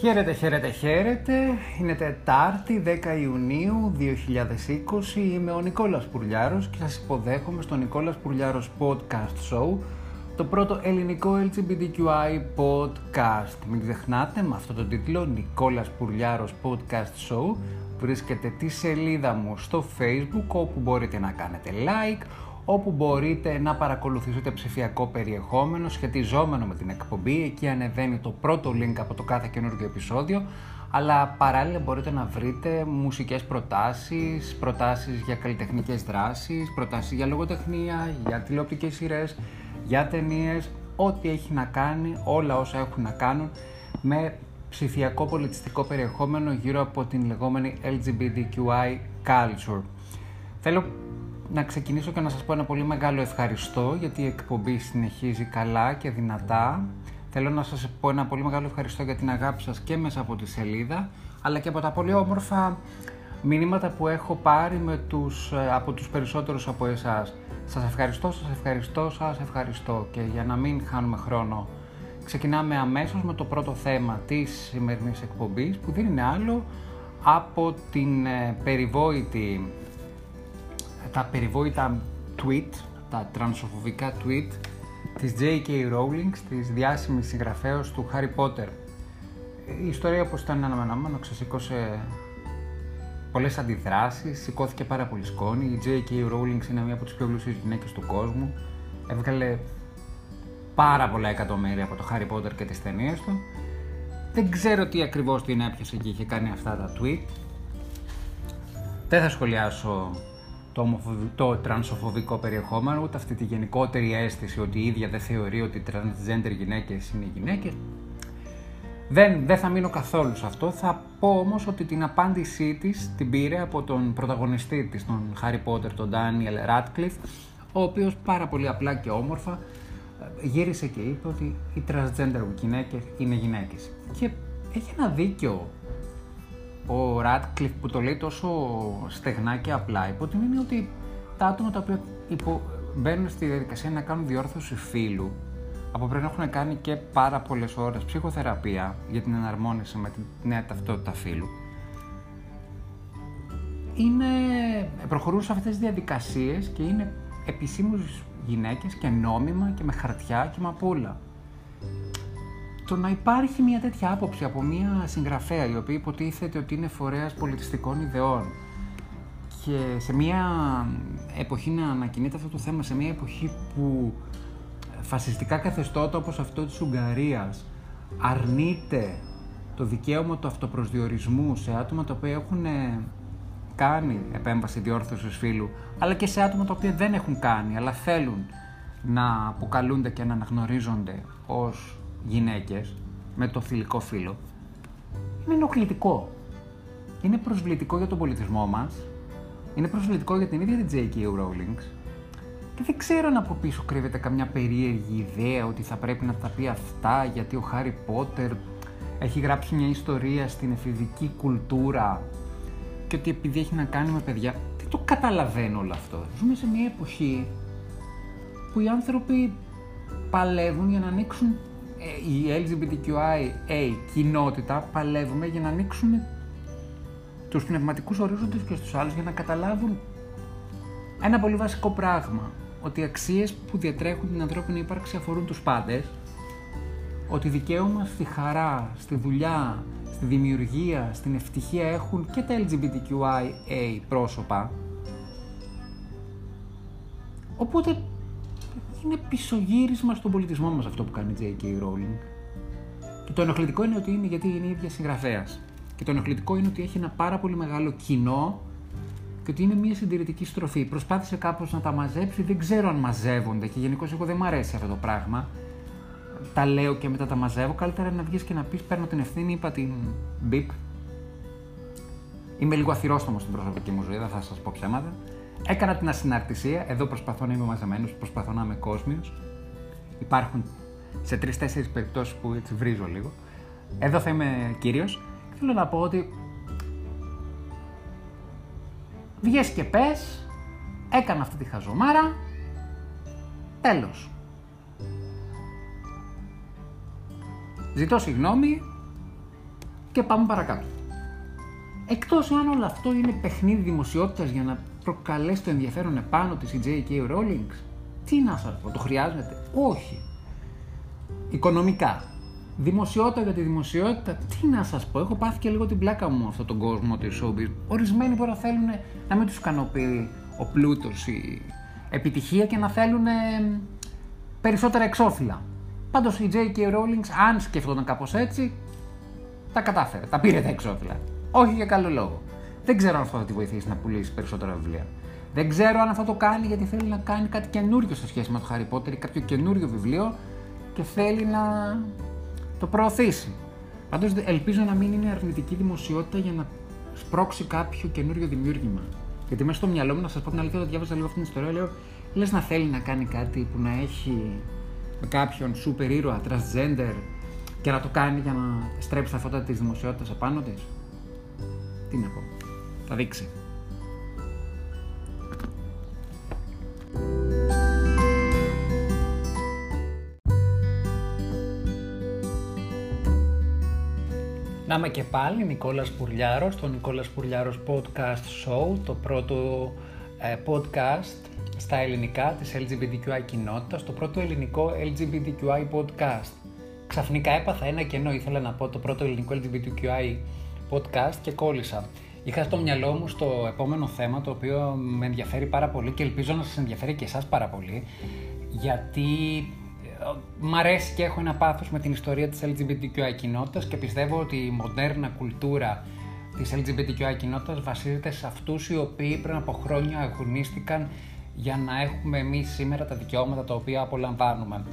Χαίρετε, χαίρετε, χαίρετε. Είναι Τετάρτη, 10 Ιουνίου 2020. Είμαι ο Νικόλας Πουρλιάρος και σας υποδέχομαι στο Νικόλας Πουρλιάρος Podcast Show, το πρώτο ελληνικό LGBTQI podcast. Μην ξεχνάτε με αυτό το τίτλο Νικόλας Πουρλιάρος Podcast Show βρίσκεται τη σελίδα μου στο Facebook όπου μπορείτε να κάνετε like, όπου μπορείτε να παρακολουθήσετε ψηφιακό περιεχόμενο σχετιζόμενο με την εκπομπή. Εκεί ανεβαίνει το πρώτο link από το κάθε καινούργιο επεισόδιο, αλλά παράλληλα μπορείτε να βρείτε μουσικές προτάσεις, προτάσεις για καλλιτεχνικές δράσεις, προτάσεις για λογοτεχνία, για τηλεοπτικές σειρές, για ταινίες, ό,τι έχει να κάνει, όλα όσα έχουν να κάνουν με ψηφιακό πολιτιστικό περιεχόμενο γύρω από την λεγόμενη LGBTQI culture. Θέλω να ξεκινήσω και να σας πω ένα πολύ μεγάλο ευχαριστώ γιατί η εκπομπή συνεχίζει καλά και δυνατά. Θέλω να σας πω ένα πολύ μεγάλο ευχαριστώ για την αγάπη σας και μέσα από τη σελίδα αλλά και από τα πολύ όμορφα μηνύματα που έχω πάρει με τους, ε, από τους περισσότερους από εσάς. Σας ευχαριστώ, σας ευχαριστώ, σας ευχαριστώ και για να μην χάνουμε χρόνο ξεκινάμε αμέσως με το πρώτο θέμα της σημερινής εκπομπής που δεν είναι άλλο από την ε, περιβόητη τα περιβόητα tweet, τα τρανσοφοβικά tweet της J.K. Rowling, της διάσημης συγγραφέως του Harry Potter. Η ιστορία όπως ήταν αναμενόμενο ξεσήκωσε πολλές αντιδράσεις, σηκώθηκε πάρα πολύ σκόνη. Η J.K. Rowling είναι μία από τις πιο πλούσιες γυναίκες του κόσμου. Έβγαλε πάρα πολλά εκατομμύρια από το Harry Potter και τις ταινίες του. Δεν ξέρω τι ακριβώς την έπιασε και είχε κάνει αυτά τα tweet. Δεν θα σχολιάσω το, το τρανσοφοβικό περιεχόμενο, ούτε αυτή τη γενικότερη αίσθηση ότι η ίδια δεν θεωρεί ότι οι transgender γυναίκες είναι γυναίκες. Δεν, δεν θα μείνω καθόλου σε αυτό, θα πω όμως ότι την απάντησή της την πήρε από τον πρωταγωνιστή της, τον Harry Potter, τον Daniel Radcliffe, ο οποίος πάρα πολύ απλά και όμορφα ε, γύρισε και είπε ότι οι transgender γυναίκες είναι γυναίκες. Και έχει ένα δίκιο ο Ράτκλιφ που το λέει τόσο στεγνά και απλά υπό την είναι ότι τα άτομα τα οποία υπο... μπαίνουν στη διαδικασία να κάνουν διόρθωση φύλου από πριν έχουν κάνει και πάρα πολλές ώρες ψυχοθεραπεία για την εναρμόνιση με την νέα ταυτότητα φύλου. Είναι, προχωρούν σε αυτές τις διαδικασίες και είναι επισήμους γυναίκες και νόμιμα και με χαρτιά και με απ' το να υπάρχει μια τέτοια άποψη από μια συγγραφέα η οποία υποτίθεται ότι είναι φορέας πολιτιστικών ιδεών και σε μια εποχή να ανακοινείται αυτό το θέμα, σε μια εποχή που φασιστικά καθεστώτα όπως αυτό της Ουγγαρίας αρνείται το δικαίωμα του αυτοπροσδιορισμού σε άτομα τα οποία έχουν κάνει επέμβαση διόρθωσης φύλου, αλλά και σε άτομα τα οποία δεν έχουν κάνει, αλλά θέλουν να αποκαλούνται και να αναγνωρίζονται ως γυναίκες με το θηλυκό φύλλο είναι ενοχλητικό. Είναι προσβλητικό για τον πολιτισμό μας, είναι προσβλητικό για την ίδια την J.K. Rowling και δεν ξέρω αν από πίσω κρύβεται καμιά περίεργη ιδέα ότι θα πρέπει να τα πει αυτά γιατί ο Χάρι Πότερ έχει γράψει μια ιστορία στην εφηβική κουλτούρα και ότι επειδή έχει να κάνει με παιδιά. Δεν το καταλαβαίνω όλο αυτό. Ζούμε σε μια εποχή που οι άνθρωποι παλεύουν για να ανοίξουν ε, η LGBTQIA κοινότητα παλεύουμε για να ανοίξουν τους πνευματικούς ορίζοντες και στους άλλους για να καταλάβουν ένα πολύ βασικό πράγμα. Ότι οι αξίες που διατρέχουν την ανθρώπινη ύπαρξη αφορούν τους πάντες. Ότι δικαίωμα στη χαρά, στη δουλειά, στη δημιουργία, στην ευτυχία έχουν και τα LGBTQIA πρόσωπα. Οπότε είναι πισωγύρισμα στον πολιτισμό μας αυτό που κάνει η J.K. Rowling. Και το ενοχλητικό είναι ότι είναι γιατί είναι η ίδια συγγραφέας. Και το ενοχλητικό είναι ότι έχει ένα πάρα πολύ μεγάλο κοινό και ότι είναι μια συντηρητική στροφή. Προσπάθησε κάπως να τα μαζέψει, δεν ξέρω αν μαζεύονται και γενικώς εγώ δεν μου αρέσει αυτό το πράγμα. Τα λέω και μετά τα μαζεύω. Καλύτερα να βγεις και να πεις: Παίρνω την ευθύνη, είπα την μπιπ. Είμαι λίγο αθυρόστομος στην προσωπική μου ζωή, δεν θα σας πω ψέματα. Έκανα την ασυναρτησία, εδώ προσπαθώ να είμαι μαζεμένος, προσπαθώ να είμαι κόσμιος. Υπάρχουν σε τρει-τέσσερι περιπτώσεις που έτσι βρίζω λίγο. Εδώ θα είμαι κύριο. Θέλω να πω ότι βγες και πες, έκανα αυτή τη χαζομάρα, τέλος. Ζητώ συγγνώμη, και πάμε παρακάτω. Εκτός αν όλο αυτό είναι παιχνίδι δημοσιότητας για να προκαλέσει το ενδιαφέρον επάνω της η J.K. Rowling, τι να σας πω, το χρειάζεται; Όχι. Οικονομικά. Δημοσιότητα για τη δημοσιότητα, τι να σας πω, έχω πάθει και λίγο την πλάκα μου αυτόν τον κόσμο της showbiz. Ορισμένοι μπορεί να θέλουν να μην τους ικανοποιεί ο πλούτος, η επιτυχία και να θέλουν περισσότερα εξώφυλλα. Πάντως η J.K. Rowling, αν σκεφτόταν κάπως έτσι, τα κατάφερε, τα πήρε τα εξώφυλλα. Όχι για καλό λόγο. Δεν ξέρω αν αυτό θα τη βοηθήσει να πουλήσει περισσότερα βιβλία. Δεν ξέρω αν αυτό το κάνει γιατί θέλει να κάνει κάτι καινούριο σε σχέση με το Harry Potter ή κάποιο καινούριο βιβλίο και θέλει να το προωθήσει. Πάντως ελπίζω να μην είναι αρνητική δημοσιότητα για να σπρώξει κάποιο καινούριο δημιούργημα. Γιατί μέσα στο μυαλό μου, να σας πω την αλήθεια, όταν διάβαζα λίγο αυτή την ιστορία, λέω λες να θέλει να κάνει κάτι που να έχει με κάποιον σούπερ ήρωα, transgender και να το κάνει για να στρέψει τα φώτα της δημοσιότητας απάνω της. Τι να πω. Θα δείξει. Να είμαι και πάλι Νικόλας Πουρλιάρος, το Νικόλας Πουρλιάρος Podcast Show, το πρώτο ε, podcast στα ελληνικά της LGBTQI κοινότητας, το πρώτο ελληνικό LGBTQI podcast. Ξαφνικά έπαθα ένα κενό, ήθελα να πω το πρώτο ελληνικό LGBTQI podcast και κόλλησα. Είχα στο μυαλό μου στο επόμενο θέμα, το οποίο με ενδιαφέρει πάρα πολύ και ελπίζω να σας ενδιαφέρει και εσάς πάρα πολύ, γιατί ε, μ' αρέσει και έχω ένα πάθος με την ιστορία της LGBTQI κοινότητας και πιστεύω ότι η μοντέρνα κουλτούρα της LGBTQI κοινότητας βασίζεται σε αυτούς οι οποίοι πριν από χρόνια αγωνίστηκαν για να έχουμε εμείς σήμερα τα δικαιώματα τα οποία απολαμβάνουμε.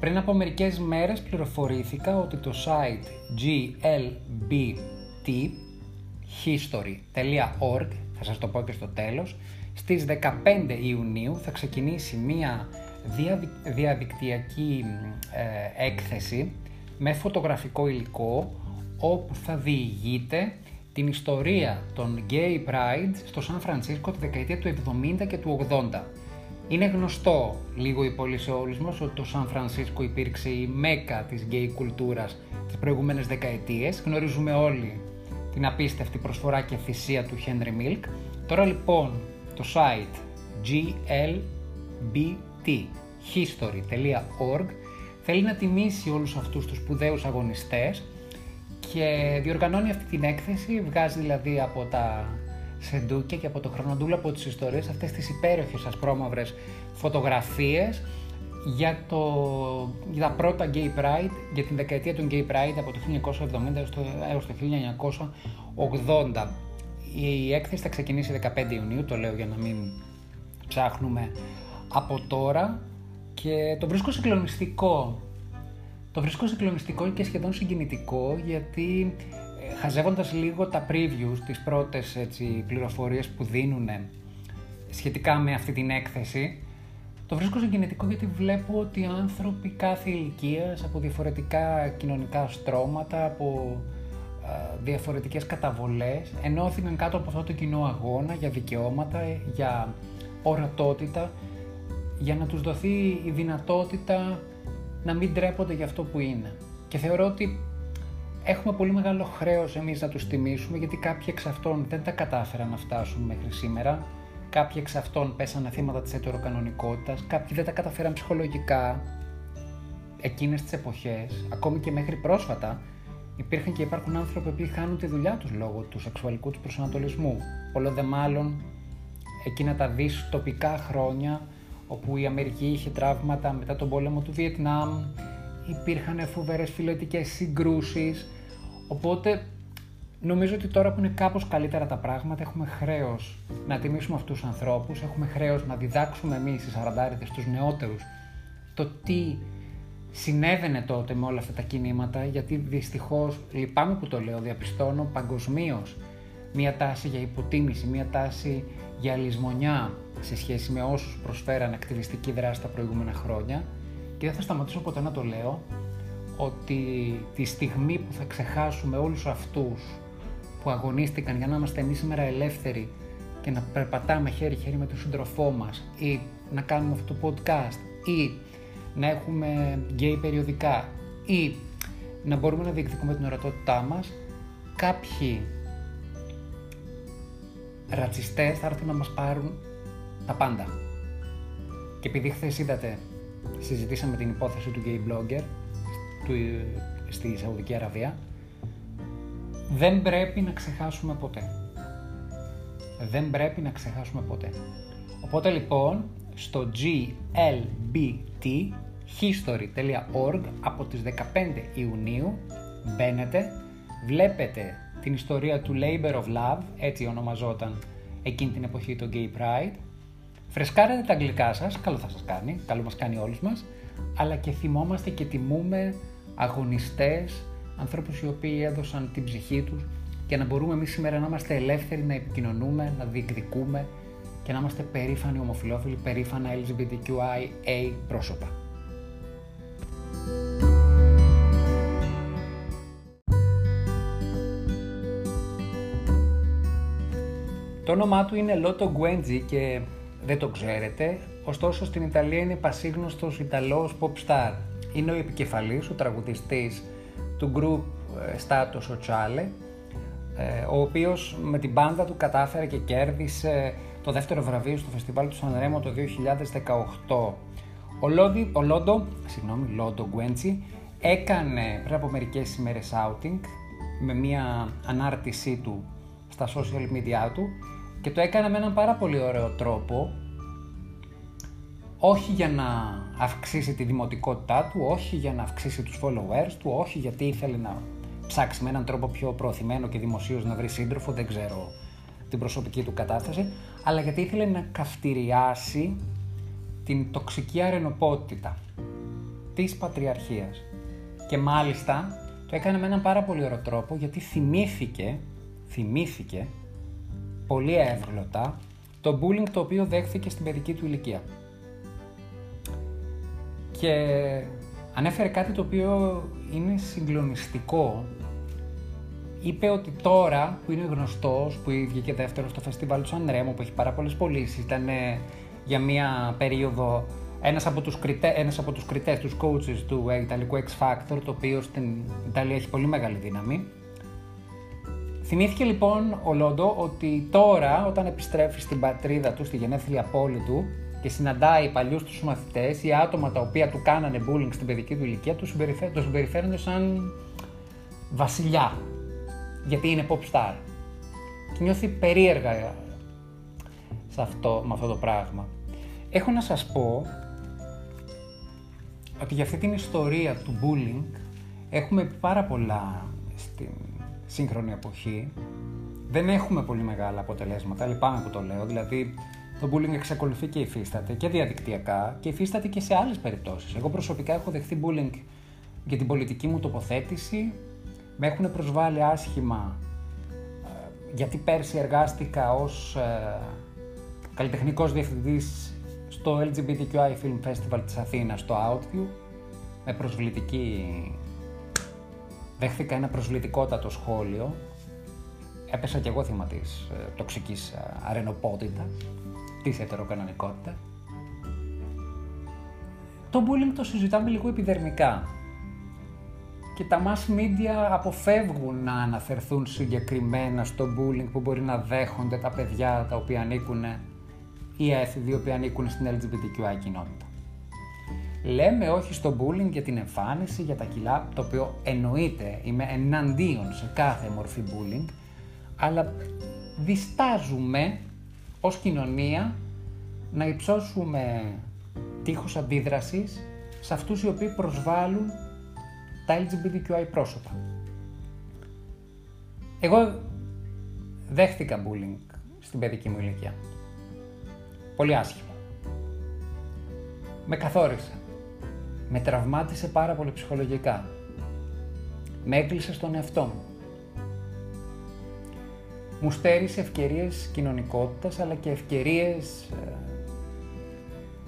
Πριν από μερικές μέρες πληροφορήθηκα ότι το site glbthistory.org θα σας το πω και στο τέλος, στις 15 Ιουνίου θα ξεκινήσει μία διαδικτυακή ε, έκθεση με φωτογραφικό υλικό όπου θα διηγείται την ιστορία των Gay Pride στο Σαν Φρανσίσκο τη δεκαετία του 70 και του 80. Είναι γνωστό λίγο ή πολύ σε όλους μας ότι το Σαν Φρανσίσκο υπήρξε η μέκα της γκέι κουλτούρας τις προηγούμενες δεκαετίες. Γνωρίζουμε όλοι την απίστευτη προσφορά και θυσία του Harvey Milk. Τώρα λοιπόν το site glbthistory.org θέλει να τιμήσει όλους αυτούς τους σπουδαίους αγωνιστές και διοργανώνει αυτή την έκθεση, βγάζει δηλαδή από τα σεντούκια και από το χρονοτούλο από τις ιστορίες αυτές τις υπέροχες ασπρόμαυρες φωτογραφίες για, το, για τα πρώτα Gay Pride, για την δεκαετία του Gay Pride από το 1970 έως το, έως το 1980. Η έκθεση θα ξεκινήσει 15 Ιουνίου, το λέω για να μην ψάχνουμε από τώρα και το βρίσκω συγκλονιστικό το βρίσκω συγκλονιστικό και σχεδόν συγκινητικό γιατί ε, χαζεύοντας λίγο τα previews, τις πρώτες έτσι, πληροφορίες που δίνουν σχετικά με αυτή την έκθεση, το βρίσκω συγκινητικό γιατί βλέπω ότι άνθρωποι κάθε ηλικίας από διαφορετικά κοινωνικά στρώματα, από α, διαφορετικές καταβολές, ενώθηκαν κάτω από αυτό το κοινό αγώνα για δικαιώματα, για ορατότητα, για να τους δοθεί η δυνατότητα να μην τρέπονται για αυτό που είναι. Και θεωρώ ότι έχουμε πολύ μεγάλο χρέος εμείς να τους τιμήσουμε γιατί κάποιοι εξ αυτών δεν τα κατάφεραν να φτάσουν μέχρι σήμερα. Κάποιοι εξ αυτών πέσανε θύματα της ετεροκανονικότητας, κάποιοι δεν τα καταφέραν ψυχολογικά εκείνες τις εποχές, ακόμη και μέχρι πρόσφατα, υπήρχαν και υπάρχουν άνθρωποι που χάνουν τη δουλειά τους λόγω του σεξουαλικού τους προσανατολισμού. Όλο δε μάλλον εκείνα τα δυστοπικά χρόνια όπου η Αμερική είχε τραύματα μετά τον πόλεμο του Βιετνάμ, υπήρχαν φοβερές φιλετικές συγκρούσεις, οπότε νομίζω ότι τώρα που είναι κάπως καλύτερα τα πράγματα έχουμε χρέος να τιμήσουμε αυτούς τους ανθρώπους, έχουμε χρέος να διδάξουμε εμείς οι σαραντάριδες τους νεότερους το τι συνέβαινε τότε με όλα αυτά τα κινήματα, γιατί δυστυχώς, λυπάμαι που το λέω, διαπιστώνω παγκοσμίως μία τάση για υποτίμηση, μία τάση για λησμονιά σε σχέση με όσους προσφέραν ακτιβιστική δράση τα προηγούμενα χρόνια. Και δεν θα σταματήσω ποτέ να το λέω ότι τη στιγμή που θα ξεχάσουμε όλους αυτούς που αγωνίστηκαν για να είμαστε εμείς σήμερα ελεύθεροι και να περπατάμε χέρι-χέρι με τον σύντροφό μας ή να κάνουμε αυτό το podcast ή να έχουμε γκέι περιοδικά ή να μπορούμε να διεκδικούμε την ορατότητά μας κάποιοι ρατσιστές θα έρθουν να μας πάρουν τα πάντα. Και επειδή χθες είδατε, συζητήσαμε την υπόθεση του gay blogger του, στη Σαουδική Αραβία, δεν πρέπει να ξεχάσουμε ποτέ. Δεν πρέπει να ξεχάσουμε ποτέ. Οπότε λοιπόν στο glbthistory.org από τις 15 Ιουνίου μπαίνετε, βλέπετε την ιστορία του Labor of Love, έτσι ονομαζόταν εκείνη την εποχή το Gay Pride. Φρεσκάρετε τα αγγλικά σας, καλό θα σας κάνει, καλό μας κάνει όλους μας, αλλά και θυμόμαστε και τιμούμε αγωνιστές, ανθρώπους οι οποίοι έδωσαν την ψυχή τους και να μπορούμε εμείς σήμερα να είμαστε ελεύθεροι να επικοινωνούμε, να διεκδικούμε και να είμαστε περήφανοι ομοφιλόφιλοι, περήφανα LGBTQIA πρόσωπα. Το όνομά του είναι Λότο Γκουέντζι και δεν το ξέρετε, ωστόσο στην Ιταλία είναι πασίγνωστος Ιταλός pop star. Είναι ο επικεφαλής, ο τραγουδιστής του group ε, Stato Sociale, ε, ο οποίος με την μπάντα του κατάφερε και κέρδισε το δεύτερο βραβείο στο φεστιβάλ του Σανρέμο το 2018. Ο, Λόντι, ο Λόντο, συγγνώμη, Λόντο Γκουέντσι, έκανε πριν από μερικές ημέρες outing με μια ανάρτησή του στα social media του και το έκανε με έναν πάρα πολύ ωραίο τρόπο όχι για να αυξήσει τη δημοτικότητά του, όχι για να αυξήσει τους followers του, όχι γιατί ήθελε να ψάξει με έναν τρόπο πιο προωθημένο και δημοσίως να βρει σύντροφο, δεν ξέρω την προσωπική του κατάσταση, αλλά γιατί ήθελε να καυτηριάσει την τοξική αρενοπότητα της πατριαρχίας. Και μάλιστα το έκανε με έναν πάρα πολύ ωραίο τρόπο γιατί θυμήθηκε, θυμήθηκε πολύ εύγλωτα το bullying το οποίο δέχθηκε στην παιδική του ηλικία. Και ανέφερε κάτι το οποίο είναι συγκλονιστικό. Είπε ότι τώρα που είναι γνωστός, που βγήκε δεύτερο στο φεστιβάλ του Σανρέμο, που έχει πάρα πολλές πωλήσεις, ήταν για μία περίοδο ένας από τους, κριτέ, ένας από τους κριτές, τους coaches του Ιταλικού X Factor, το οποίο στην Ιταλία έχει πολύ μεγάλη δύναμη. Θυμήθηκε λοιπόν ο Λόντο ότι τώρα όταν επιστρέφει στην πατρίδα του, στη γενέθλια πόλη του και συναντάει παλιούς τους μαθητές ή άτομα τα οποία του κάνανε bullying στην παιδική του ηλικία, τους το συμπεριφέρονται σαν βασιλιά, γιατί είναι pop star. Και νιώθει περίεργα σε αυτό, με αυτό το πράγμα. Έχω να σας πω ότι για αυτή την ιστορία του bullying έχουμε πάρα πολλά στην σύγχρονη εποχή. Δεν έχουμε πολύ μεγάλα αποτελέσματα, λυπάμαι που το λέω, δηλαδή το bullying εξακολουθεί και υφίσταται και διαδικτυακά και υφίσταται και σε άλλες περιπτώσεις. Εγώ προσωπικά έχω δεχθεί bullying για την πολιτική μου τοποθέτηση, με έχουν προσβάλει άσχημα ε, γιατί πέρσι εργάστηκα ως ε, καλλιτεχνικός διευθυντής στο LGBTQI Film Festival της Αθήνας στο Outview. Με προσβλητική δέχθηκα ένα προσβλητικότατο σχόλιο. Έπεσα κι εγώ θύμα της ε, τοξικής ε, αρενοπότητα της ετεροκανονικότητας το bullying το συζητάμε λίγο επιδερμικά και τα mass media αποφεύγουν να αναφερθούν συγκεκριμένα στο bullying που μπορεί να δέχονται τα παιδιά τα οποία ανήκουν ή έφηβοι οι οποίοι ανήκουν στην LGBTQI κοινότητα. Λέμε όχι στο bullying για την εμφάνιση, για τα κιλά, το οποίο εννοείται, είμαι εναντίον σε κάθε μορφή bullying, αλλά διστάζουμε ως κοινωνία να υψώσουμε τείχος αντίδρασης σε αυτούς οι οποίοι προσβάλλουν τα LGBTQI πρόσωπα. Εγώ δέχτηκα bullying στην παιδική μου ηλικία. Πολύ άσχημο. Με καθόρισε. Με τραυμάτισε πάρα πολύ ψυχολογικά. Με έκλεισε στον εαυτό μου. Μου στέρισε ευκαιρίες κοινωνικότητας αλλά και ευκαιρίες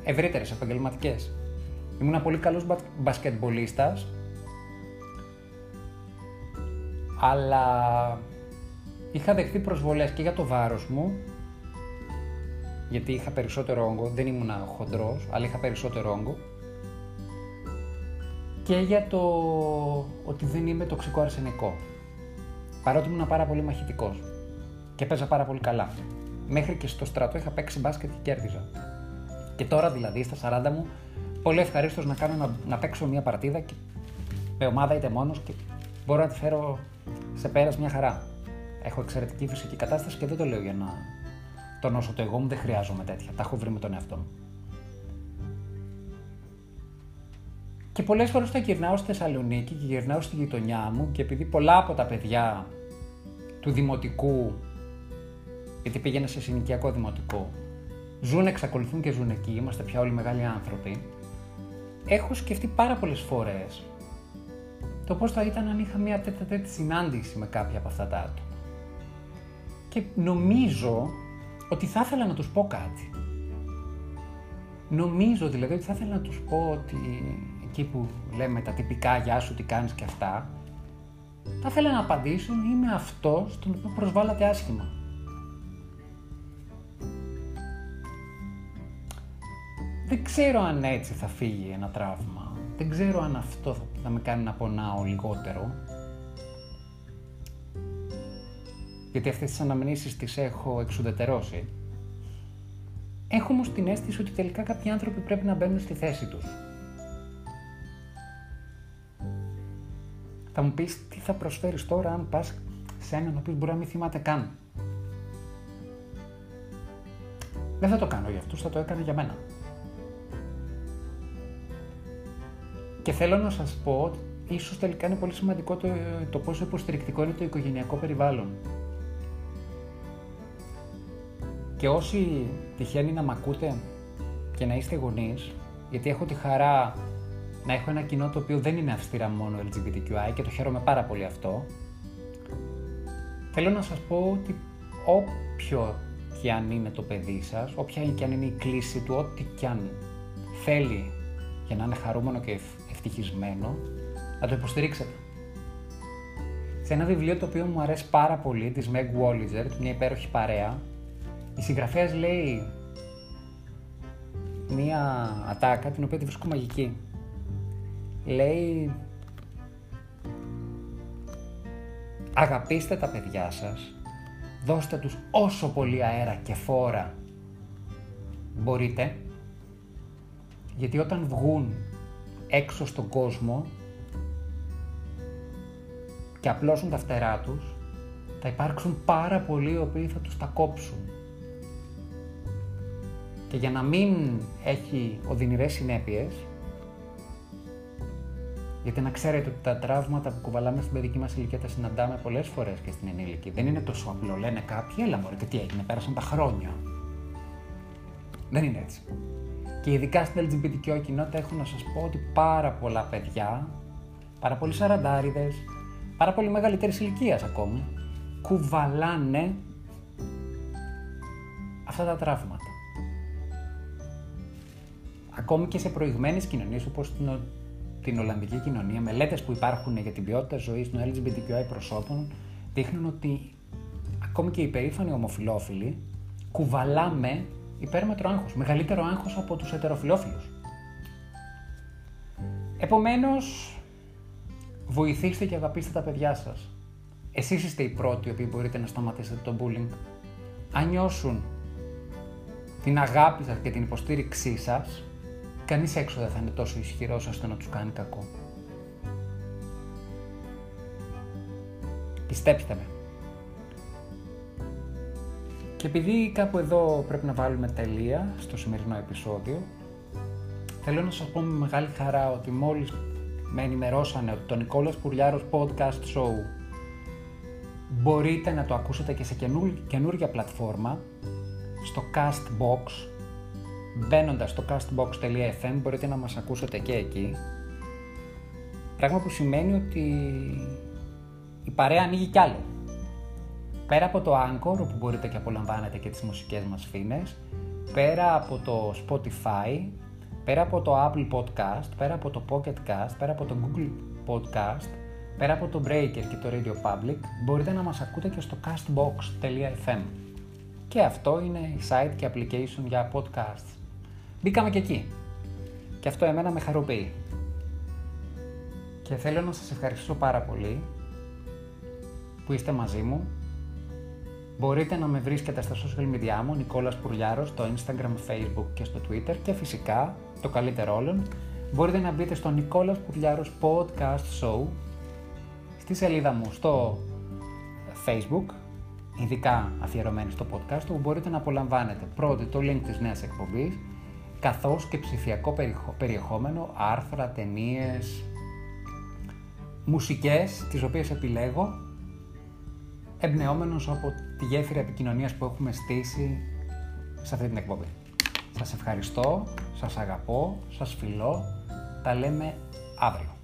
ε, ευρύτερες, επαγγελματικές. Ήμουν πολύ καλός μπασκετμπολίστας αλλά είχα δεχθεί προσβολές και για το βάρος μου γιατί είχα περισσότερο όγκο, δεν ήμουν χοντρός, αλλά είχα περισσότερο όγκο και για το ότι δεν είμαι τοξικό αρσενικό. Παρότι ήμουν πάρα πολύ μαχητικός και παίζα πάρα πολύ καλά. Μέχρι και στο στρατό είχα παίξει μπάσκετ και κέρδιζα. Και τώρα δηλαδή στα 40 μου, πολύ ευχαρίστως να, κάνω, να, να παίξω μια παρτίδα και, με ομάδα είτε μόνος και μπορώ να τη φέρω σε πέρας μια χαρά. Έχω εξαιρετική φυσική κατάσταση και δεν το λέω για να τονώσω το εγώ μου, δεν χρειάζομαι τέτοια. Τα έχω βρει με τον εαυτό μου. Και πολλές φορές όταν γυρνάω στη Θεσσαλονίκη και γυρνάω στη γειτονιά μου και επειδή πολλά από τα παιδιά του δημοτικού, γιατί πήγαινα σε συνοικιακό δημοτικό, ζουν, εξακολουθούν και ζουν εκεί, είμαστε πια όλοι μεγάλοι άνθρωποι, έχω σκεφτεί πάρα πολλές φορές το πώς θα ήταν αν είχα μια τέτοια τέτοια συνάντηση με κάποια από αυτά τα άτομα. Και νομίζω ότι θα ήθελα να τους πω κάτι. Νομίζω δηλαδή ότι θα ήθελα να τους πω ότι εκεί που λέμε τα τυπικά «Γεια σου, τι κάνεις» και αυτά, θα ήθελα να απαντήσουν «Είμαι αυτός τον οποίο προσβάλλατε άσχημα». Δεν ξέρω αν έτσι θα φύγει ένα τραύμα. Δεν ξέρω αν αυτό θα με κάνει να πονάω λιγότερο. Γιατί αυτές τις αναμνήσεις τις έχω εξουδετερώσει. Έχω όμως την αίσθηση ότι τελικά κάποιοι άνθρωποι πρέπει να μπαίνουν στη θέση τους. Θα μου πεις τι θα προσφέρεις τώρα αν πας σε έναν ο οποίος μπορεί να μην θυμάται καν. Δεν θα το κάνω για αυτούς, θα το έκανα για μένα. Και θέλω να σας πω ότι ίσως τελικά είναι πολύ σημαντικό το, το πόσο υποστηρικτικό είναι το οικογενειακό περιβάλλον. Και όσοι τυχαίνει να μ' ακούτε και να είστε γονείς, γιατί έχω τη χαρά να έχω ένα κοινό το οποίο δεν είναι αυστηρά μόνο LGBTQI και το χαίρομαι πάρα πολύ αυτό. Θέλω να σας πω ότι όποιο και αν είναι το παιδί σας, όποια και αν είναι η κλίση του, ό,τι και αν θέλει για να είναι χαρούμενο και ευτυχισμένο, να το υποστηρίξετε. Σε ένα βιβλίο το οποίο μου αρέσει πάρα πολύ, της Meg Walliger, μια υπέροχη παρέα, η συγγραφέας λέει μία ατάκα την οποία τη βρίσκω μαγική λέει αγαπήστε τα παιδιά σας, δώστε τους όσο πολύ αέρα και φόρα μπορείτε, γιατί όταν βγουν έξω στον κόσμο και απλώσουν τα φτερά τους, θα υπάρξουν πάρα πολλοί οι οποίοι θα τους τα κόψουν. Και για να μην έχει οδυνηρές συνέπειες, γιατί να ξέρετε ότι τα τραύματα που κουβαλάμε στην παιδική μας ηλικία τα συναντάμε πολλές φορές και στην ενήλικη. Δεν είναι τόσο απλό. Λένε κάποιοι, έλα μωρέ, και τι έγινε, πέρασαν τα χρόνια. Δεν είναι έτσι. Και ειδικά στην LGBTQ κοινότητα έχω να σας πω ότι πάρα πολλά παιδιά, πάρα πολλοί σαραντάριδες, πάρα πολύ μεγαλύτερης ηλικίας ακόμη, κουβαλάνε αυτά τα τραύματα. Ακόμη και σε προηγμένες κοινωνίες όπως την Ολλανδική κοινωνία, μελέτες που υπάρχουν για την ποιότητα ζωής των LGBTQI προσώπων δείχνουν ότι ακόμη και οι περήφανοι ομοφυλόφιλοι κουβαλάμε υπέρμετρο άγχος, μεγαλύτερο άγχος από τους ετεροφιλόφιλους. Επομένως, βοηθήστε και αγαπήστε τα παιδιά σας. Εσείς είστε οι πρώτοι οι οποίοι μπορείτε να σταματήσετε το bullying. Αν νιώσουν την αγάπη σας και την υποστήριξή σας, κανείς έξω δεν θα είναι τόσο ισχυρός ώστε να τους κάνει κακό. Πιστέψτε με. Και επειδή κάπου εδώ πρέπει να βάλουμε τελεία στο σημερινό επεισόδιο, θέλω να σας πω με μεγάλη χαρά ότι μόλις με ενημερώσανε ότι το Νικόλας Πουρλιάρος Podcast Show μπορείτε να το ακούσετε και σε καινούργια πλατφόρμα στο Castbox Μπαίνοντας στο castbox.fm μπορείτε να μας ακούσετε και εκεί. Πράγμα που σημαίνει ότι η παρέα ανοίγει κι άλλο. Πέρα από το Anchor, όπου μπορείτε και απολαμβάνετε και τις μουσικές μας φίνες, πέρα από το Spotify, πέρα από το Apple Podcast, πέρα από το Pocket Cast, πέρα από το Google Podcast, πέρα από το Breaker και το Radio Public, μπορείτε να μας ακούτε και στο castbox.fm. Και αυτό είναι site και application για podcasts. Μπήκαμε και εκεί. Και αυτό εμένα με χαροποιεί. Και θέλω να σας ευχαριστήσω πάρα πολύ που είστε μαζί μου. Μπορείτε να με βρίσκετε στα social media μου, Νικόλας Πουρλιάρος, στο Instagram, Facebook και στο Twitter και φυσικά, το καλύτερο όλων, μπορείτε να μπείτε στο Νικόλας Πουρλιάρος Podcast Show στη σελίδα μου στο Facebook, ειδικά αφιερωμένη στο podcast, όπου μπορείτε να απολαμβάνετε πρώτη το link της νέας εκπομπής, καθώς και ψηφιακό περιεχόμενο, άρθρα, ταινίες, μουσικές, τις οποίες επιλέγω, εμπνεόμενος από τη γέφυρα επικοινωνίας που έχουμε στήσει σε αυτή την εκπομπή. Σας ευχαριστώ, σας αγαπώ, σας φιλώ, τα λέμε αύριο.